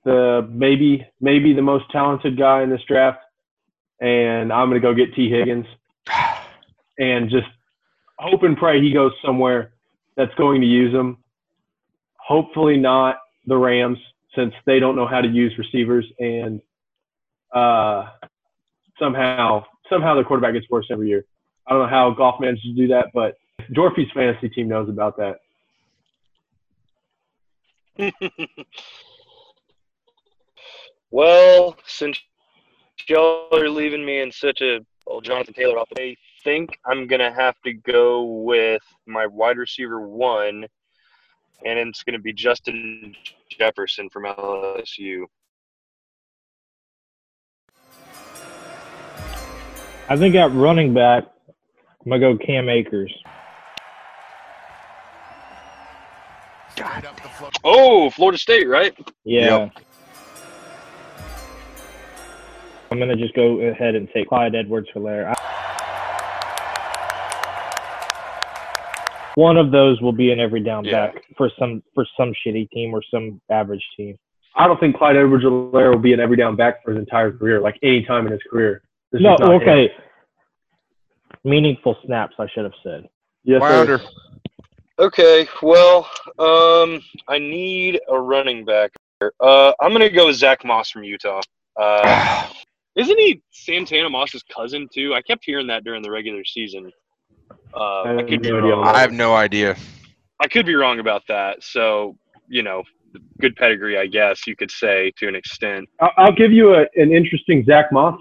the maybe maybe the most talented guy in this draft, and I'm going to go get Tee Higgins, and just hope and pray he goes somewhere that's going to use him. Hopefully not the Rams, since they don't know how to use receivers, and uh, somehow somehow the quarterback gets worse every year. I don't know how Goff managed to do that, but Dorothy's fantasy team knows about that. well, since y'all are leaving me in such a well, Jonathan Taylor off, I think I'm gonna have to go with my wide receiver one, and it's gonna be Justin Jefferson from LSU. I think at running back, I'm gonna go Cam Akers. Oh, Florida State, right? Yeah. Yep. I'm gonna just go ahead and take Clyde Edwards-Helaire. One of those will be an every down Yeah. back for some for some shitty team or some average team. I don't think Clyde Edwards-Helaire will be an every down back for his entire career, like any time in his career. This No, not him. okay. Meaningful snaps, I should have said. Yes, sir. Flounder. Okay, well, um, I need a running back. Uh, I'm gonna go with Zach Moss from Utah. Uh, isn't he Santana Moss's cousin too? I kept hearing that during the regular season. Uh, I could no idea on wrong. I have no idea. I could be wrong about that. So, you know, good pedigree, I guess you could say to an extent. I'll, I'll give you a, an interesting Zach Moss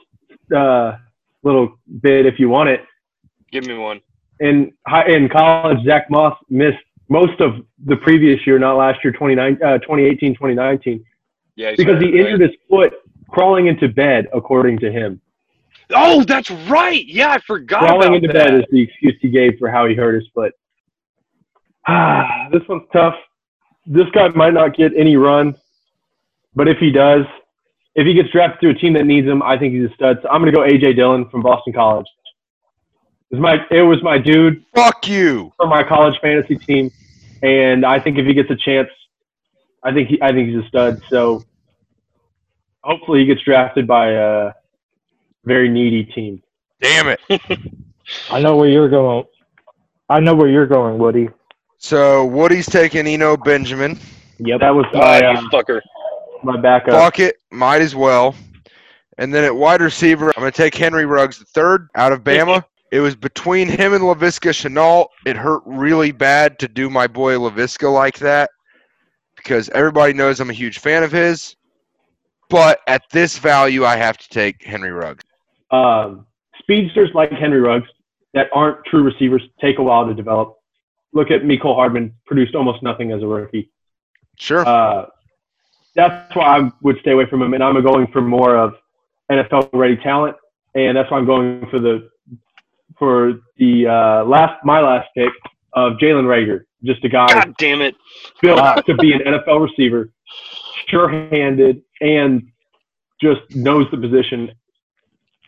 uh, little bit if you want it. Give me one. In high, in college, Zach Moss missed most of the previous year, not last year, 29, uh, 2018, 2019, Yeah, because hurt, he right? injured his foot crawling into bed, according to him. Oh, that's right. Yeah, I forgot Crawling into that. bed is the excuse he gave for how he hurt his foot. Ah, this one's tough. This guy might not get any run, but if he does, if he gets drafted to a team that needs him, I think he's a stud. So I'm going to go AJ Dillon from Boston College. It was my it was my dude Fuck you. for my college fantasy team, and I think if he gets a chance, I think he, I think he's a stud. So hopefully he gets drafted by a very needy team. Damn it. I know where you're going. I know where you're going, Woody. So Woody's taking Eno Benjamin. Yep. That was my you uh, fucker. my backup. Fuck it. Might as well. And then at wide receiver, I'm going to take Henry Ruggs the third out of Bama. It was between him and Laviska Shenault. It hurt really bad to do my boy Laviska like that because everybody knows I'm a huge fan of his. But at this value, I have to take Henry Ruggs. Um, speedsters like Henry Ruggs that aren't true receivers take a while to develop. Look at Mecole Hardman, produced almost nothing as a rookie. Sure. Uh, that's why I would stay away from him, and I'm going for more of NFL ready talent, and that's why I'm going for the for the uh, last my last pick of Jalen Reagor, just a guy God damn it. built to be an NFL receiver, sure-handed, and just knows the position.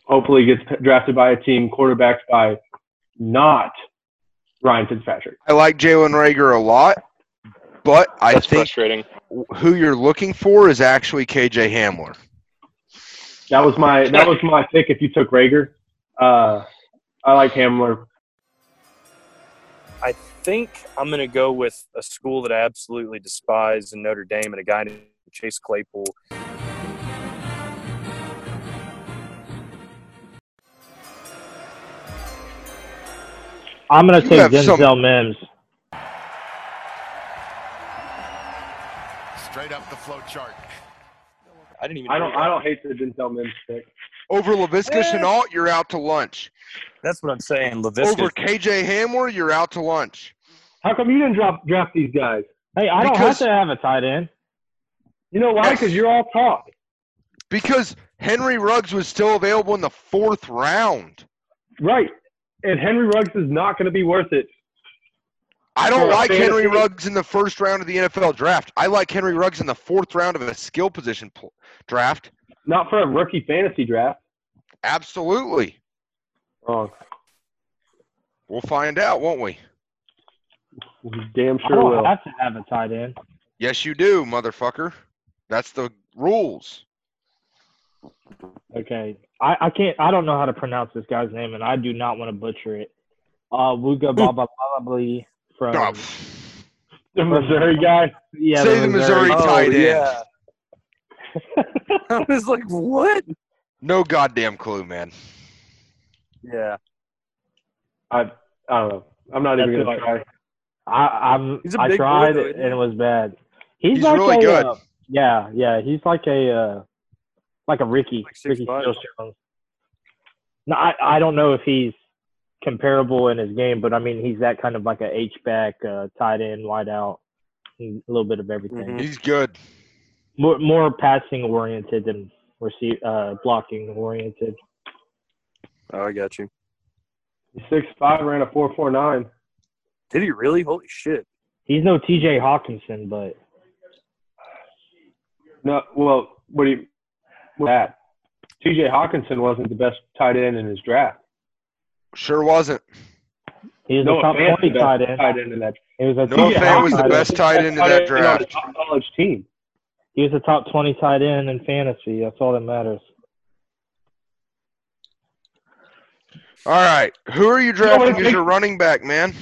Hopefully, gets drafted by a team quarterbacked by not Ryan Fitzpatrick. I like Jalen Reagor a lot, but I That's think frustrating. who you're looking for is actually KJ Hamler. That was my that was my pick. If you took Reagor, uh, I like Hamler. I think I'm going to go with a school that I absolutely despise in Notre Dame and a guy named Chase Claypool. I'm gonna You take Denzel some- Mims. Straight up the flow chart. I didn't even. I don't. I don't hate the Denzel Mims pick. Over Laviska Eh. Shenault, you're out to lunch. That's what I'm saying. Laviska. Over KJ Hamler, you're out to lunch. How come you didn't drop draft these guys? Hey, I don't have to have a tight end. You know why? Yes. Because you're all talk. Because Henry Ruggs was still available in the fourth round. Right. And Henry Ruggs is not going to be worth it. I don't For a like Henry Ruggs in the first round of the NFL draft. I like Henry Ruggs in the fourth round of a skill position pl- draft. Not for a rookie fantasy draft. Absolutely. Wrong. We'll find out, won't we? We damn I sure don't will. have to have a tight end. Yes, you do, motherfucker. That's the rules. Okay, I, I can't. I don't know how to pronounce this guy's name, and I do not want to butcher it. Uh, Wuga Baba Babali from Oh, the Missouri guy. Yeah, Say the Missouri Oh, tight end. yeah. I was like, what? No goddamn clue, man. Yeah. I I don't know. I'm not even gonna try. I, I'm. He's a I big boy, tried though, and it was bad. He's, He's like really a, good. uh, yeah, yeah. He's like a uh, like a Ricky, Like Ricky 6'5"? Jones. No, I, I don't know if he's comparable in his game, but I mean he's that kind of like a H back, uh, tight end, wide out, a little bit of everything. Mhm. He's good. More more passing oriented than receive uh, blocking oriented. Oh, I got you. He's six five, ran a four four nine. Did he really? Holy shit. He's no T.J. Hockenson, but No, well, what do you? What's that? T.J. Hockenson wasn't the best tight end in his draft. Sure wasn't. he's Noah a top Fant's twenty the tight end. tight end in that. He was a Noah top Fant was the tight best tight end in that end on a draft. top college team. He was a top twenty tight end in fantasy. That's all that matters. All right. Who are you know what drafting as takes- your running back, man?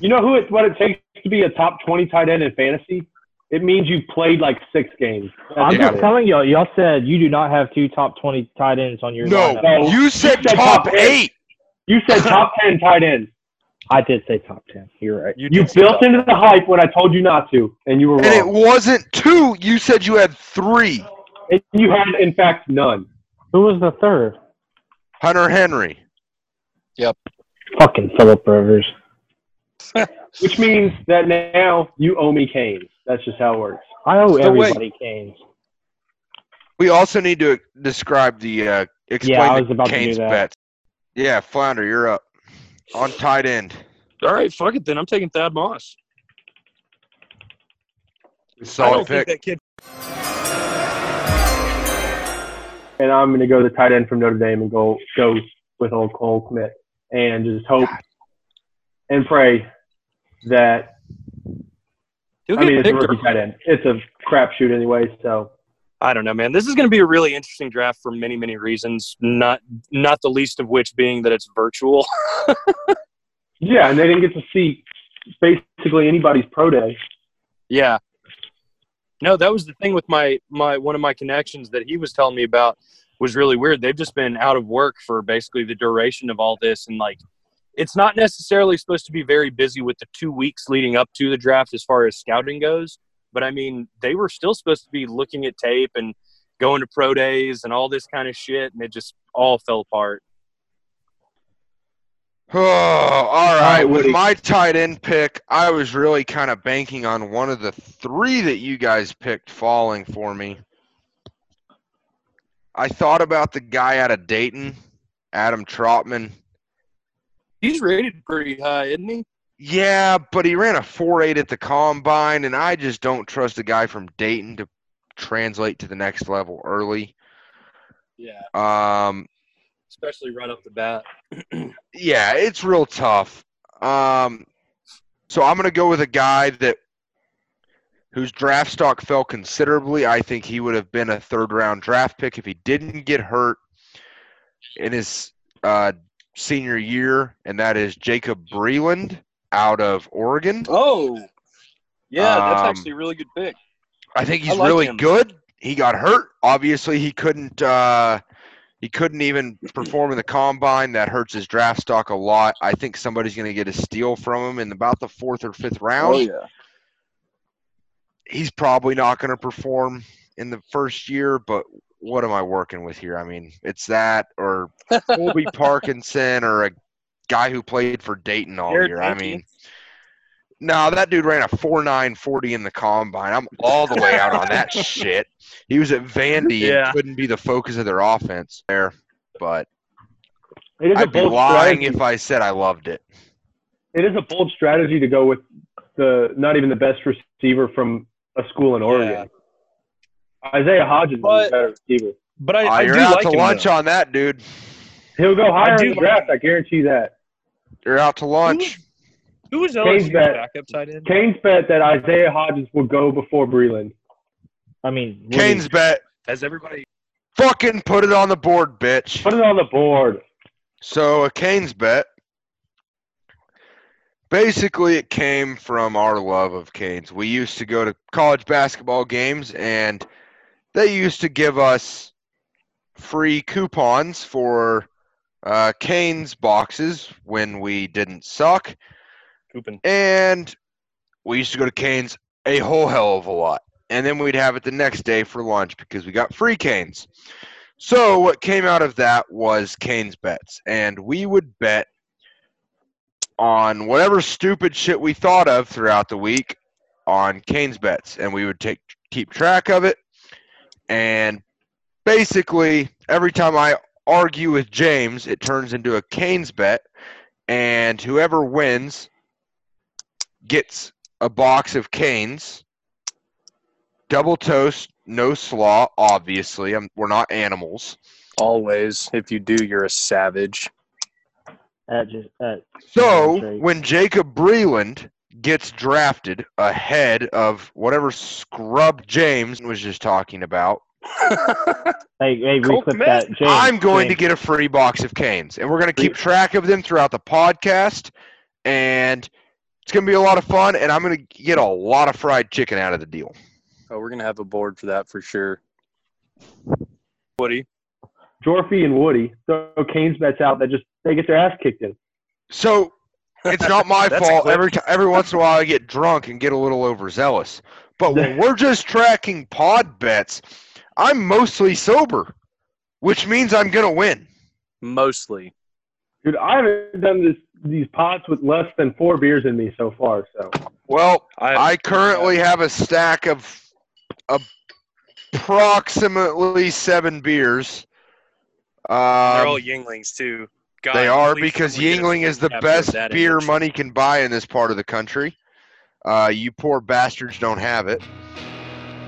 You know who it, what it takes to be a top twenty tight end in fantasy? It means you played like six games. That's I'm Yeah. just it. telling y'all. Y'all said you do not have two top twenty tight ends on your No, lineup. You said you said top top eight. eight. You said top ten tight ends. I did say top ten. You're right. You, You built into the hype when I told you not to, and you were And it wasn't two. You said you had three. And you had, in fact, none. Who was the third? Hunter Henry. Yep. Fucking Philip Rivers. Which means that now you owe me Canes. That's just how it works. I owe So wait. everybody Canes. We also need to describe the uh, explain Yeah, I was the about to do Canes that. bets. Yeah, Flounder, you're up on tight end. All right, fuck it then. I'm taking Thad Moss. I Solid don't pick. think that kid. And I'm going to go the tight end from Notre Dame and go go with old Cole Kmet and just hope and pray that He'll I mean it's a rookie tight end. It's a crapshoot anyway. So I don't know, man. This is going to be a really interesting draft for many, many reasons. Not, not the least of which being that it's virtual. yeah, and they didn't get to see basically anybody's pro day. yeah. No, that was the thing with my my one of my connections that he was telling me about was really weird. They've just been out of work for basically the duration of all this, and like, it's not necessarily supposed to be very busy with the two weeks leading up to the draft as far as scouting goes. But I mean, they were still supposed to be looking at tape and going to pro days and all this kind of shit, and it just all fell apart. Oh, all right. With my tight end pick, I was really kind of banking on one of the three that you guys picked falling for me. I thought about the guy out of Dayton, Adam Trautman. He's rated pretty high, isn't he? Yeah, but he ran a 4.8 at the combine, and I just don't trust a guy from Dayton to translate to the next level early. Yeah, Um, especially right off the bat. yeah, it's real tough. Um, so I'm gonna go with a guy that whose draft stock fell considerably. I think he would have been a third round draft pick if he didn't get hurt in his uh, senior year, and that is Jacob Breeland out of Oregon. Oh, yeah, that's Um, actually a really good pick. I think I he's like really him. good. He got hurt. Obviously, he couldn't. Uh, he couldn't even perform in the combine. That hurts his draft stock a lot. I think somebody's going to get a steal from him in about the fourth or fifth round. Oh yeah, He's probably not going to perform in the first year, but what am I working with here? I mean, it's that or Colby Parkinson or a guy who played for Dayton all year. I mean, no, that dude ran a four nine forty in the combine. I'm all the way out on that shit. He was at Vandy Yeah. and couldn't be the focus of their offense there. But It is a I'd be lying strategy. if I said I loved it. It is a bold strategy to go with the not even the best receiver from a school in Oregon. Isaiah Hodgins is But- a better receiver. but I, I you're do out like to him, lunch though. on that, dude. He'll go higher do in the like draft. I guarantee that. You're out to lunch. Who was Kane's bet. backup tight end? Kane's bet that Isaiah Hodges will go before Breeland. I mean, Woody- Kane's bet. Has everybody? Fucking put it on the board, bitch. Put it on the board. So a Canes bet. Basically, it came from our love of Canes. We used to go to college basketball games, and they used to give us free coupons for uh, Canes boxes when we didn't suck. Coupon. And we used to go to Canes a whole hell of a lot. And then we'd have it the next day for lunch because we got free Canes. So what came out of that was Canes bets. And we would bet on whatever stupid shit we thought of throughout the week on Canes bets. And we would take keep track of it. And basically every time I argue with James, it turns into a Canes bet. And whoever wins gets a box of canes, double toast, no slaw. Obviously, I'm, we're not animals. Always. If you do, you're a savage. That just that. So when Jacob Breeland gets drafted ahead of whatever scrub James was just talking about, Hey, hey, Colt reclip that. James, I'm going to get a free box of canes, and we're going to keep track of them throughout the podcast, and it's going to be a lot of fun, and I'm going to get a lot of fried chicken out of the deal. Oh, we're gonna have a board for that for sure. Woody. Jorfy and Woody throw canes bets out that just they get their ass kicked in. So it's not my fault. quick. Every time, every once in a while, I get drunk and get a little overzealous. But when we're just tracking pod bets, I'm mostly sober, which means I'm gonna win. Mostly. Dude, I haven't done this these pots with less than four beers in me so far. So Well, I, I currently have a stack of approximately seven beers. they're all Um, Yuenglings too. God, they are because someone get a Yuengling is the best beer image. money can buy in this part of the country. Uh, you poor bastards don't have it.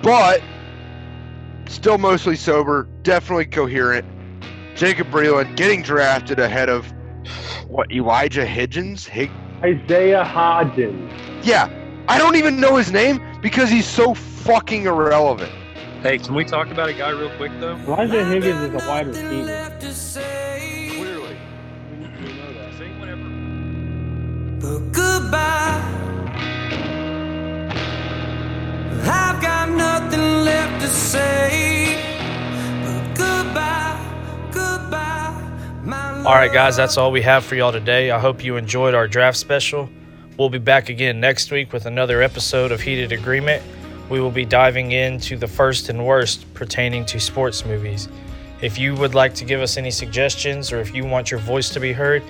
But still mostly sober, definitely coherent. Jacob Breeland getting drafted ahead of what Elijah Higgins? Hig- Isaiah Hodgins. yeah, I don't even know his name because he's so fucking irrelevant. Hey, can we talk about a guy real quick though? Elijah Higgins is a wide receiver. Goodbye. I've got nothing left to say. All right, guys, that's all we have for y'all today. I hope you enjoyed our draft special. We'll be back again next week with another episode of Heated Agreement. We will be diving into the first and worst pertaining to sports movies. If you would like to give us any suggestions or if you want your voice to be heard,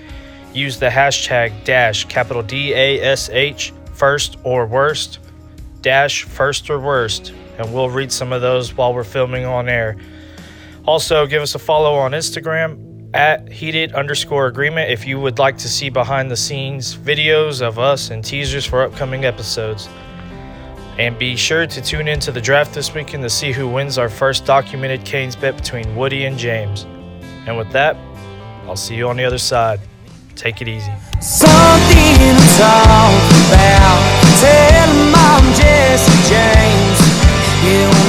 use the hashtag dash capital D A S H first or worst dash first or worst, and we'll read some of those while we're filming on air. Also, give us a follow on Instagram at heated underscore agreement if you would like to see behind the scenes videos of us and teasers for upcoming episodes. And be sure to tune in to the draft this weekend to see who wins our first documented Canes bet between Woody and James. And with that, I'll see you on the other side. Take it easy. Something to talk about. Tell Mom Jesse James. You